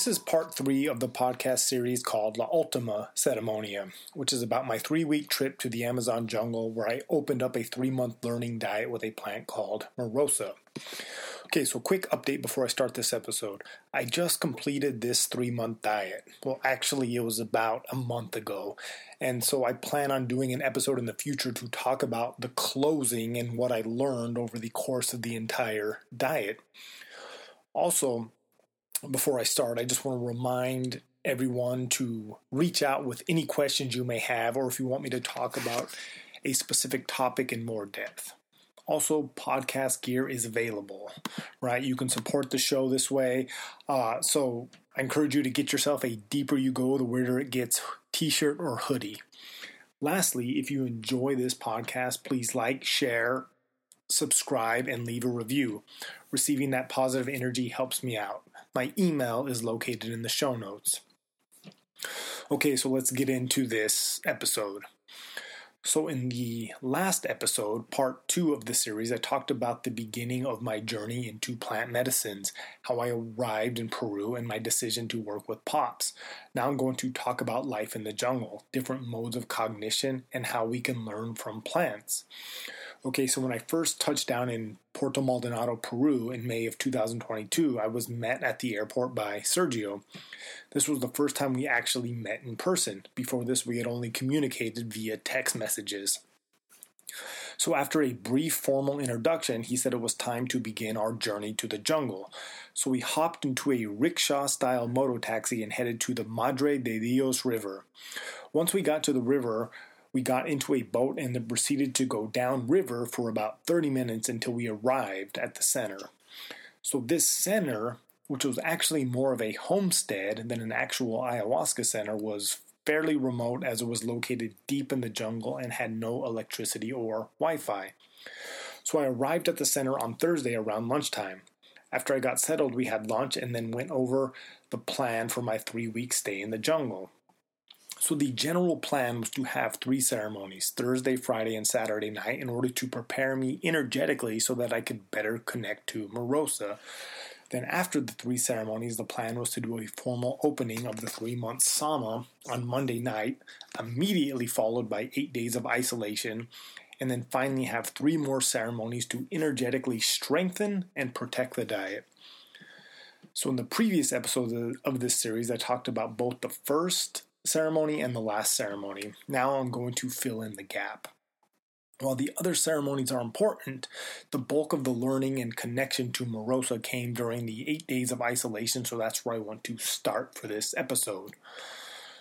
This is part three of the podcast series called La Última Ceremonia, which is about my three week trip to the Amazon jungle where I opened up a three month learning diet with a plant called Marosa. Okay, so quick update before I start this episode. I just completed this three month diet. Well, actually, it was about a month ago. And so I plan on doing an episode in the future to talk about the closing and what I learned over the course of the entire diet. Also, before I start, I just want to remind everyone to reach out with any questions you may have, or if you want me to talk about a specific topic in more depth. Also, podcast gear is available, right? You can support the show this way. Uh, so, I encourage you to get yourself a deeper you go, the weirder it gets t shirt or hoodie. Lastly, if you enjoy this podcast, please like, share, subscribe, and leave a review. Receiving that positive energy helps me out. My email is located in the show notes. Okay, so let's get into this episode. So, in the last episode, part two of the series, I talked about the beginning of my journey into plant medicines, how I arrived in Peru, and my decision to work with pops. Now, I'm going to talk about life in the jungle, different modes of cognition, and how we can learn from plants. Okay, so when I first touched down in Puerto Maldonado, Peru in May of 2022, I was met at the airport by Sergio. This was the first time we actually met in person. Before this, we had only communicated via text messages. So, after a brief formal introduction, he said it was time to begin our journey to the jungle. So, we hopped into a rickshaw style moto taxi and headed to the Madre de Dios River. Once we got to the river, we got into a boat and then proceeded to go downriver for about 30 minutes until we arrived at the center. So, this center, which was actually more of a homestead than an actual ayahuasca center, was fairly remote as it was located deep in the jungle and had no electricity or Wi Fi. So, I arrived at the center on Thursday around lunchtime. After I got settled, we had lunch and then went over the plan for my three week stay in the jungle. So the general plan was to have three ceremonies Thursday, Friday, and Saturday night in order to prepare me energetically so that I could better connect to Marosa. Then, after the three ceremonies, the plan was to do a formal opening of the three month Sama on Monday night, immediately followed by eight days of isolation, and then finally have three more ceremonies to energetically strengthen and protect the diet. So, in the previous episode of this series, I talked about both the first ceremony and the last ceremony. Now I'm going to fill in the gap. While the other ceremonies are important, the bulk of the learning and connection to Marosa came during the eight days of isolation, so that's where I want to start for this episode.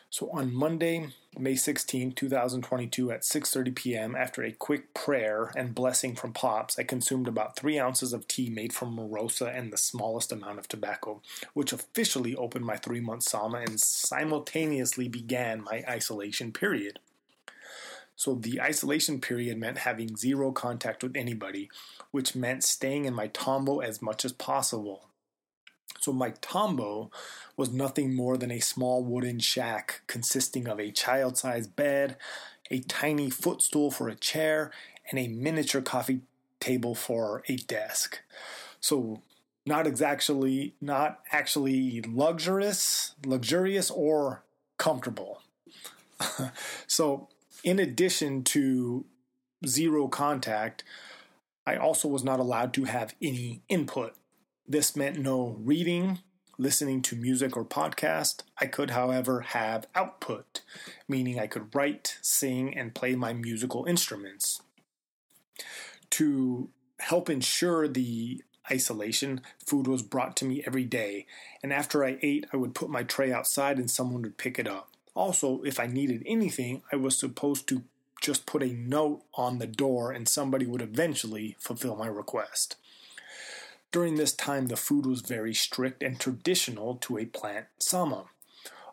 So on Monday, May 16, 2022 at 6:30 p.m., after a quick prayer and blessing from Pops, I consumed about 3 ounces of tea made from Marosa and the smallest amount of tobacco, which officially opened my 3-month sama and simultaneously began my isolation period. So the isolation period meant having zero contact with anybody, which meant staying in my tambo as much as possible. So my tambo was nothing more than a small wooden shack consisting of a child sized bed, a tiny footstool for a chair, and a miniature coffee table for a desk. So not exactly not actually luxurious, luxurious or comfortable. so in addition to zero contact, I also was not allowed to have any input. This meant no reading, listening to music or podcast. I could, however, have output, meaning I could write, sing, and play my musical instruments. To help ensure the isolation, food was brought to me every day, and after I ate, I would put my tray outside and someone would pick it up. Also, if I needed anything, I was supposed to just put a note on the door and somebody would eventually fulfill my request. During this time, the food was very strict and traditional to a plant sama.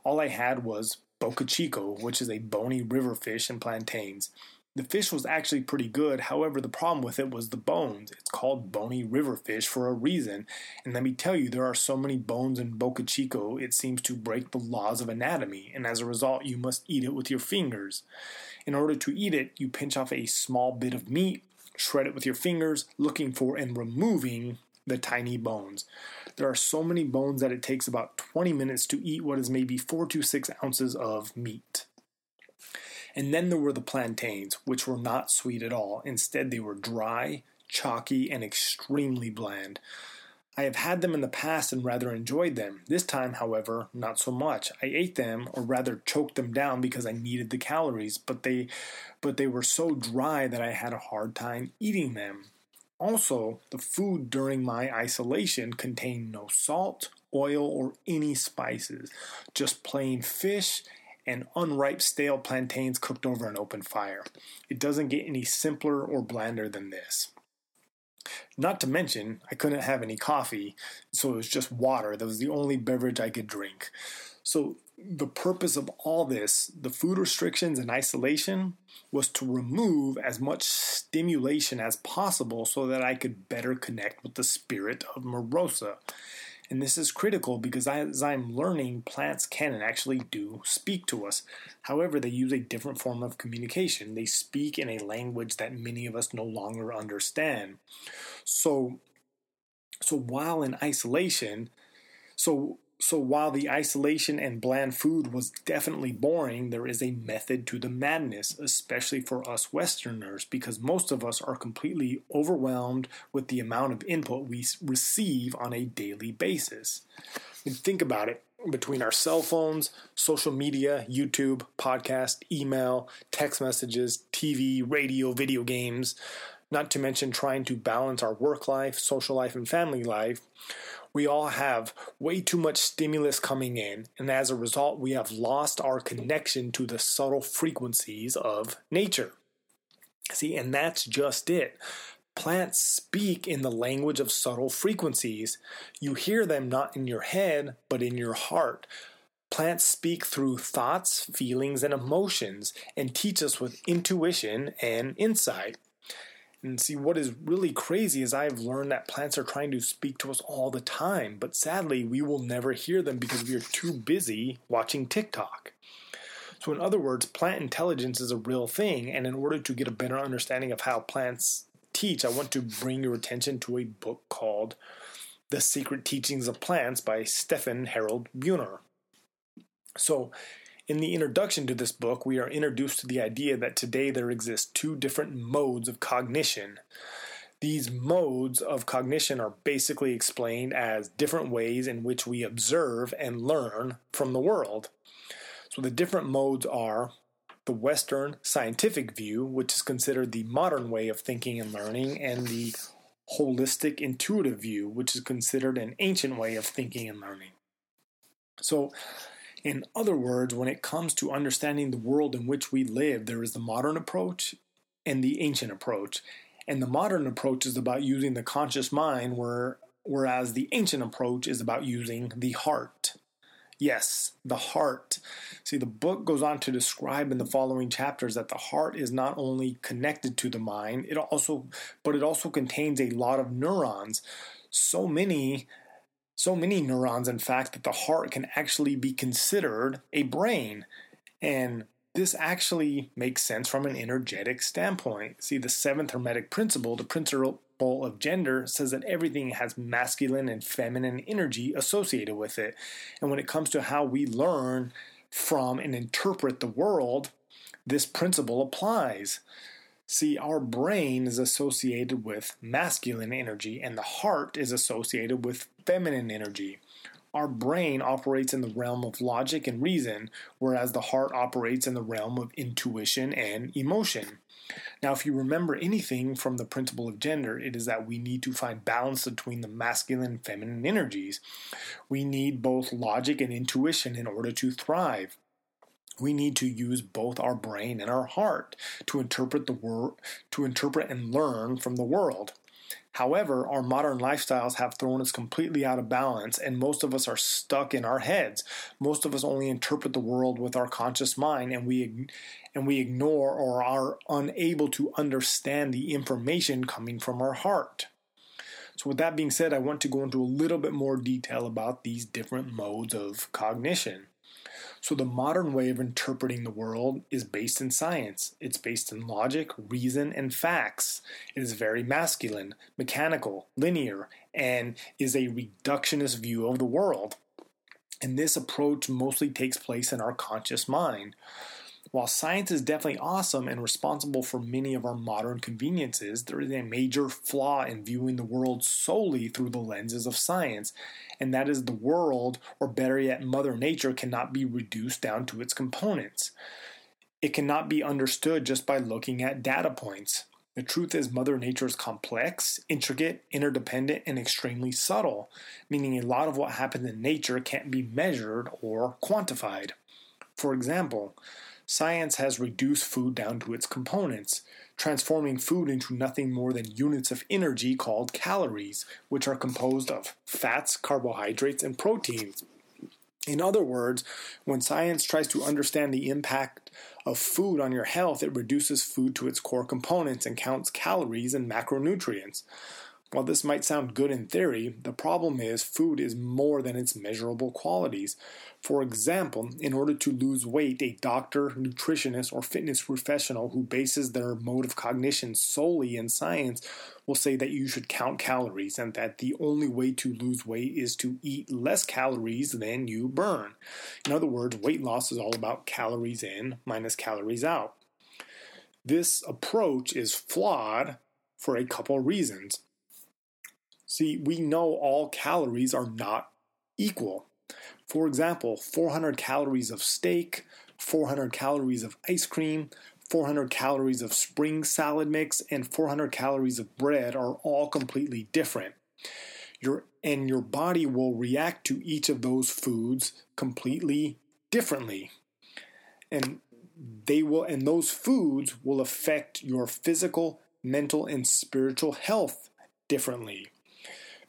All I had was boca chico, which is a bony river fish, and plantains. The fish was actually pretty good, however, the problem with it was the bones. It's called bony river fish for a reason, and let me tell you, there are so many bones in boca chico, it seems to break the laws of anatomy, and as a result, you must eat it with your fingers. In order to eat it, you pinch off a small bit of meat, shred it with your fingers, looking for and removing the tiny bones. There are so many bones that it takes about 20 minutes to eat what is maybe 4 to 6 ounces of meat. And then there were the plantains, which were not sweet at all. Instead, they were dry, chalky, and extremely bland. I have had them in the past and rather enjoyed them. This time, however, not so much. I ate them, or rather choked them down because I needed the calories, but they but they were so dry that I had a hard time eating them. Also, the food during my isolation contained no salt, oil, or any spices, just plain fish and unripe stale plantains cooked over an open fire. It doesn't get any simpler or blander than this. Not to mention, I couldn't have any coffee, so it was just water. That was the only beverage I could drink. So, the purpose of all this, the food restrictions and isolation, was to remove as much stimulation as possible so that I could better connect with the spirit of Marosa. And this is critical because as I'm learning, plants can and actually do speak to us. However, they use a different form of communication. They speak in a language that many of us no longer understand. So, so while in isolation, so so while the isolation and bland food was definitely boring, there is a method to the madness, especially for us Westerners, because most of us are completely overwhelmed with the amount of input we receive on a daily basis. And think about it between our cell phones, social media, YouTube, podcast, email, text messages, TV, radio, video games, not to mention trying to balance our work life, social life, and family life we all have way too much stimulus coming in, and as a result, we have lost our connection to the subtle frequencies of nature. See, and that's just it. Plants speak in the language of subtle frequencies. You hear them not in your head, but in your heart. Plants speak through thoughts, feelings, and emotions and teach us with intuition and insight. And see, what is really crazy is I've learned that plants are trying to speak to us all the time, but sadly, we will never hear them because we are too busy watching TikTok. So, in other words, plant intelligence is a real thing, and in order to get a better understanding of how plants teach, I want to bring your attention to a book called The Secret Teachings of Plants by Stephen Harrod Buhner. So, in the introduction to this book, we are introduced to the idea that today there exist two different modes of cognition. These modes of cognition are basically explained as different ways in which we observe and learn from the world. So the different modes are the Western scientific view, which is considered the modern way of thinking and learning, and the holistic intuitive view, which is considered an ancient way of thinking and learning. So, in other words, when it comes to understanding the world in which we live, there is the modern approach and the ancient approach. And the modern approach is about using the conscious mind, where, whereas the ancient approach is about using the heart. Yes, the heart. See, the book goes on to describe in the following chapters that the heart is not only connected to the mind, it also but it also contains a lot of neurons. So many so many neurons, in fact, that the heart can actually be considered a brain. And this actually makes sense from an energetic standpoint. See, the seventh Hermetic principle, the principle of gender, says that everything has masculine and feminine energy associated with it. And when it comes to how we learn from and interpret the world, this principle applies. See, our brain is associated with masculine energy, and the heart is associated with feminine energy. Our brain operates in the realm of logic and reason, whereas the heart operates in the realm of intuition and emotion. Now, if you remember anything from the principle of gender, it is that we need to find balance between the masculine and feminine energies. We need both logic and intuition in order to thrive we need to use both our brain and our heart to interpret the world to interpret and learn from the world. However our modern lifestyles have thrown us completely out of balance and most of us are stuck in our heads. Most of us only interpret the world with our conscious mind and we and we ignore or are unable to understand the information coming from our heart. So with that being said i want to go into a little bit more detail about these different modes of cognition So, the modern way of interpreting the world is based in science. It's based in logic, reason, and facts. It is very masculine, mechanical, linear, and is a reductionist view of the world. And this approach mostly takes place in our conscious mind. While science is definitely awesome and responsible for many of our modern conveniences, there is a major flaw in viewing the world solely through the lenses of science, and that is the world, or better yet, Mother Nature, cannot be reduced down to its components. It cannot be understood just by looking at data points. The truth is, Mother Nature is complex, intricate, interdependent, and extremely subtle, meaning a lot of what happens in nature can't be measured or quantified. For example, science has reduced food down to its components, transforming food into nothing more than units of energy called calories, which are composed of fats, carbohydrates, and proteins. In other words, when science tries to understand the impact of food on your health, it reduces food to its core components and counts calories and macronutrients. While this might sound good in theory, the problem is food is more than its measurable qualities. For example, in order to lose weight, a doctor, nutritionist, or fitness professional who bases their mode of cognition solely in science will say that you should count calories and that the only way to lose weight is to eat less calories than you burn. In other words, weight loss is all about calories in minus calories out. This approach is flawed for a couple reasons. See, we know all calories are not equal. For example, 400 calories of steak, 400 calories of ice cream, 400 calories of spring salad mix, and 400 calories of bread are all completely different. Your, and your body will react to each of those foods completely differently. And they will and those foods will affect your physical, mental, and spiritual health differently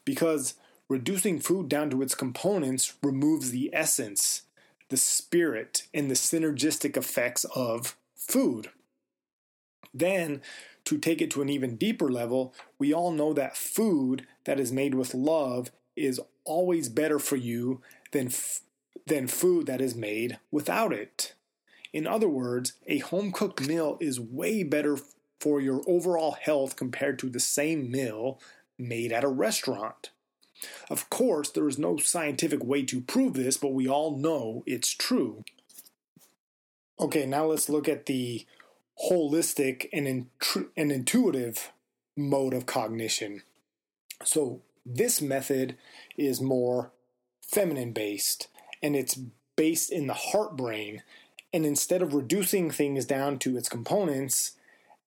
because reducing food down to its components removes the essence, the spirit, and the synergistic effects of food. Then, to take it to an even deeper level, we all know that food that is made with love is always better for you than, f- than food that is made without it. In other words, a home cooked meal is way better for your overall health compared to the same meal made at a restaurant. Of course, there is no scientific way to prove this, but we all know it's true. Okay, now let's look at the holistic and, intru- and intuitive mode of cognition. So, this method is more feminine based and it's based in the heart brain. And instead of reducing things down to its components,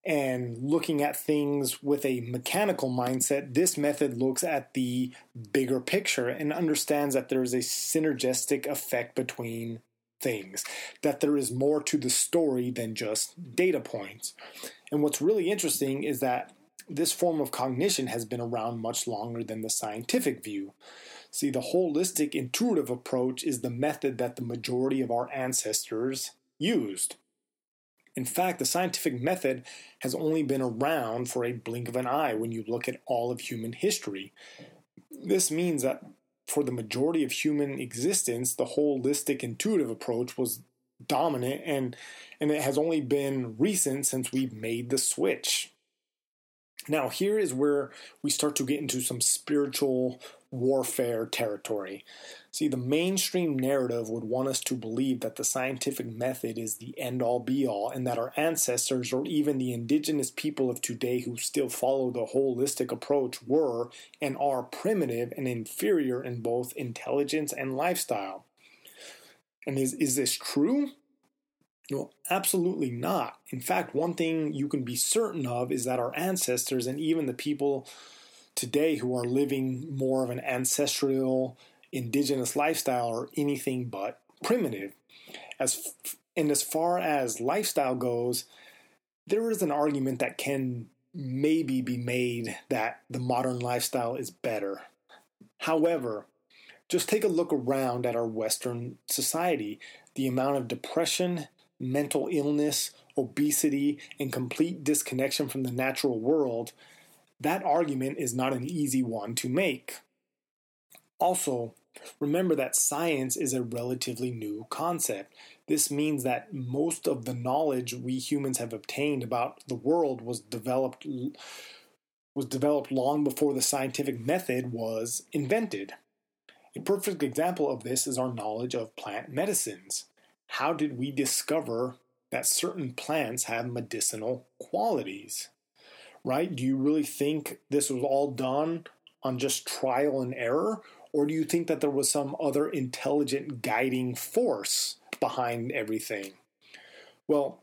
and looking at things with a mechanical mindset, this method looks at the bigger picture and understands that there is a synergistic effect between things, that there is more to the story than just data points. And what's really interesting is that this form of cognition has been around much longer than the scientific view. See, the holistic intuitive approach is the method that the majority of our ancestors used. In fact, the scientific method has only been around for a blink of an eye when you look at all of human history. This means that for the majority of human existence, the holistic intuitive approach was dominant and and it has only been recent since we've made the switch. Now, here is where we start to get into some spiritual warfare territory. See, the mainstream narrative would want us to believe that the scientific method is the end all be all, and that our ancestors, or even the indigenous people of today who still follow the holistic approach, were and are primitive and inferior in both intelligence and lifestyle. And is, is this true? No, absolutely not. In fact, one thing you can be certain of is that our ancestors and even the people today who are living more of an ancestral indigenous lifestyle or anything but primitive. As and as far as lifestyle goes, there is an argument that can maybe be made that the modern lifestyle is better. However, just take a look around at our Western society. The amount of depression, mental illness, obesity, and complete disconnection from the natural world that argument is not an easy one to make. Also, remember that science is a relatively new concept. This means that most of the knowledge we humans have obtained about the world was developed was developed long before the scientific method was invented. A perfect example of this is our knowledge of plant medicines. How did we discover that certain plants have medicinal qualities? Right? Do you really think this was all done on just trial and error? Or do you think that there was some other intelligent guiding force behind everything? Well,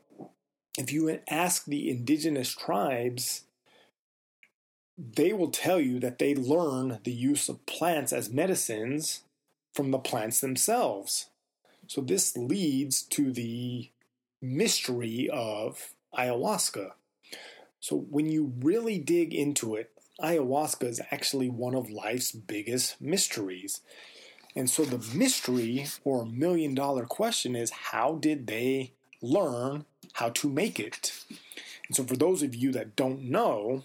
if you ask the indigenous tribes, they will tell you that they learn the use of plants as medicines from the plants themselves. So this leads to the mystery of ayahuasca. So when you really dig into it, ayahuasca is actually one of life's biggest mysteries. And so the mystery or million dollar question is how did they learn how to make it? And so for those of you that don't know,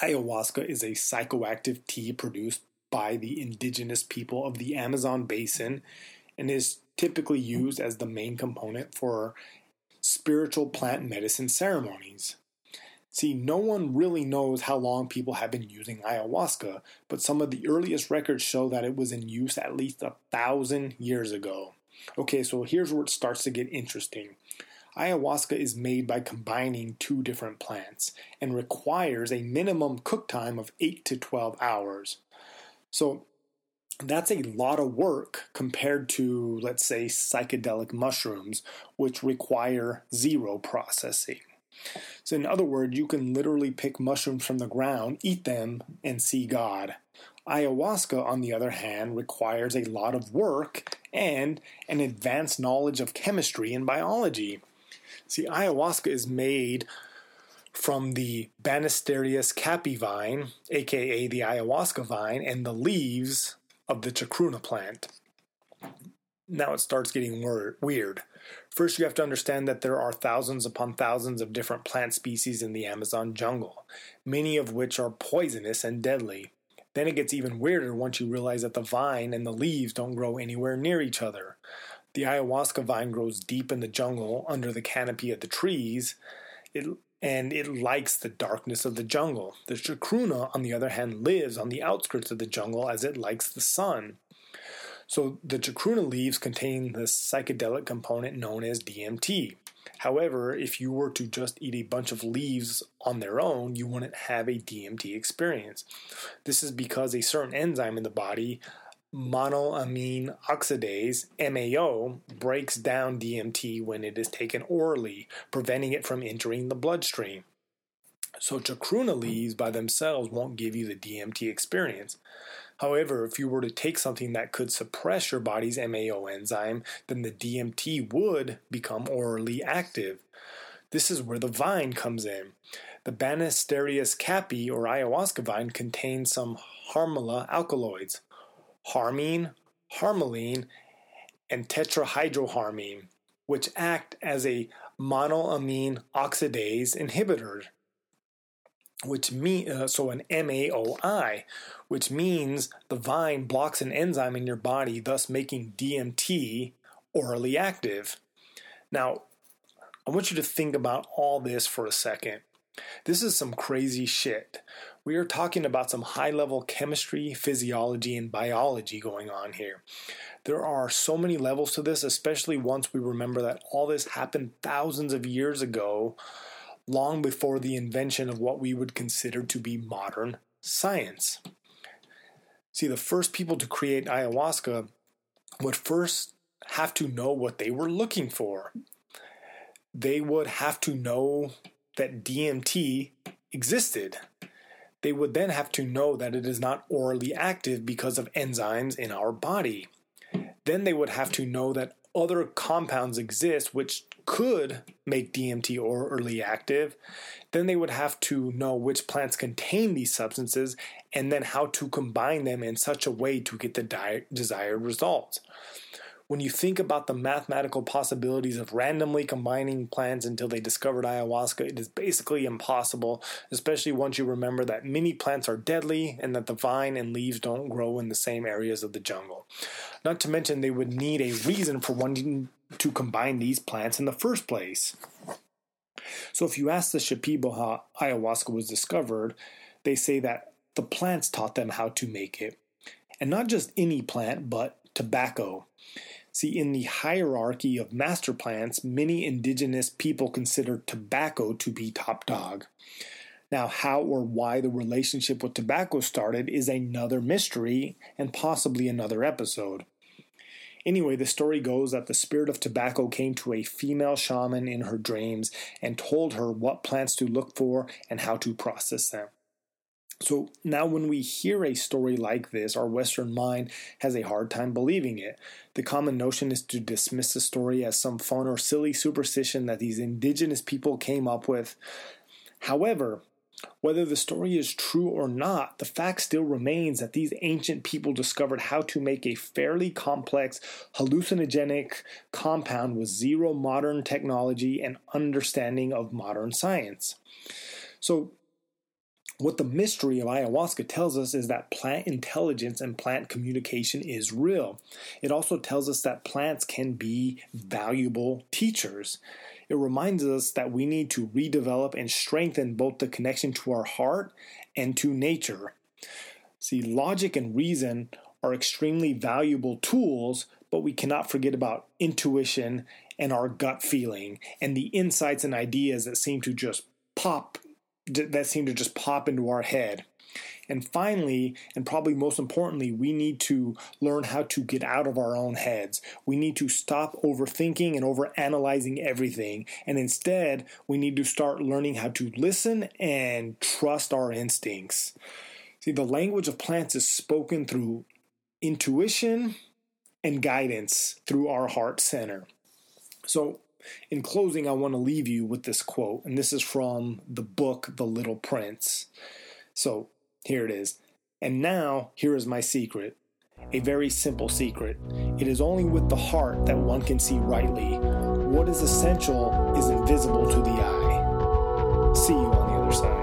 ayahuasca is a psychoactive tea produced by the indigenous people of the Amazon basin and is typically used as the main component for spiritual plant medicine ceremonies. See, no one really knows how long people have been using ayahuasca, but some of the earliest records show that it was in use at least a thousand years ago. Okay, so here's where it starts to get interesting. Ayahuasca is made by combining two different plants and requires a minimum cook time of 8 to 12 hours. So that's a lot of work compared to, let's say, psychedelic mushrooms, which require zero processing. So, in other words, you can literally pick mushrooms from the ground, eat them, and see God. Ayahuasca, on the other hand, requires a lot of work and an advanced knowledge of chemistry and biology. See, ayahuasca is made from the Banisteriopsis caapi vine, aka the ayahuasca vine, and the leaves of the chacruna plant. Now it starts getting weird. First, you have to understand that there are thousands upon thousands of different plant species in the Amazon jungle, many of which are poisonous and deadly. Then it gets even weirder once you realize that the vine and the leaves don't grow anywhere near each other. The ayahuasca vine grows deep in the jungle under the canopy of the trees, it, and it likes the darkness of the jungle. The chacruna, on the other hand, lives on the outskirts of the jungle as it likes the sun. So the chacruna leaves contain the psychedelic component known as DMT. However, if you were to just eat a bunch of leaves on their own, you wouldn't have a DMT experience. This is because a certain enzyme in the body, monoamine oxidase, MAO, breaks down DMT when it is taken orally, preventing it from entering the bloodstream. So chacruna leaves by themselves won't give you the DMT experience. However, if you were to take something that could suppress your body's MAO enzyme, then the DMT would become orally active. This is where the vine comes in. The Banisteriopsis caapi or ayahuasca vine contains some harmala alkaloids, harmine, harmaline, and tetrahydroharmine, which act as a monoamine oxidase inhibitor which mean uh, so an MAOI, which means the vine blocks an enzyme in your body, thus making DMT orally active. Now, I want you to think about all this for a second. This is some crazy shit. We are talking about some high level chemistry, physiology, and biology going on here. There are so many levels to this, especially once we remember that all this happened thousands of years ago long before the invention of what we would consider to be modern science. See, the first people to create ayahuasca would first have to know what they were looking for. They would have to know that DMT existed. They would then have to know that it is not orally active because of enzymes in our body. Then they would have to know that other compounds exist which could make DMT orally active, then they would have to know which plants contain these substances and then how to combine them in such a way to get the di- desired results. When you think about the mathematical possibilities of randomly combining plants until they discovered ayahuasca, it is basically impossible, especially once you remember that many plants are deadly and that the vine and leaves don't grow in the same areas of the jungle. Not to mention, they would need a reason for wanting to combine these plants in the first place. So, if you ask the Shipibo how ayahuasca was discovered, they say that the plants taught them how to make it. And not just any plant, but tobacco. See, in the hierarchy of master plants, many indigenous people consider tobacco to be top dog. Now, how or why the relationship with tobacco started is another mystery and possibly another episode. Anyway, the story goes that the spirit of tobacco came to a female shaman in her dreams and told her what plants to look for and how to process them. So now, when we hear a story like this, our Western mind has a hard time believing it. The common notion is to dismiss the story as some fun or silly superstition that these indigenous people came up with. However, whether the story is true or not, the fact still remains that these ancient people discovered how to make a fairly complex hallucinogenic compound with zero modern technology and understanding of modern science. So, what the mystery of ayahuasca tells us is that plant intelligence and plant communication is real. It also tells us that plants can be valuable teachers. It reminds us that we need to redevelop and strengthen both the connection to our heart and to nature. See, logic and reason are extremely valuable tools, but we cannot forget about intuition and our gut feeling and the insights and ideas that seem to just pop that seem to just pop into our head. And finally, and probably most importantly, we need to learn how to get out of our own heads. We need to stop overthinking and overanalyzing everything. And instead, we need to start learning how to listen and trust our instincts. See, the language of plants is spoken through intuition and guidance through our heart center. So, in closing, I want to leave you with this quote, and this is from the book The Little Prince. So here it is. And now, here is my secret. A very simple secret. It is only with the heart that one can see rightly. What is essential is invisible to the eye. See you on the other side.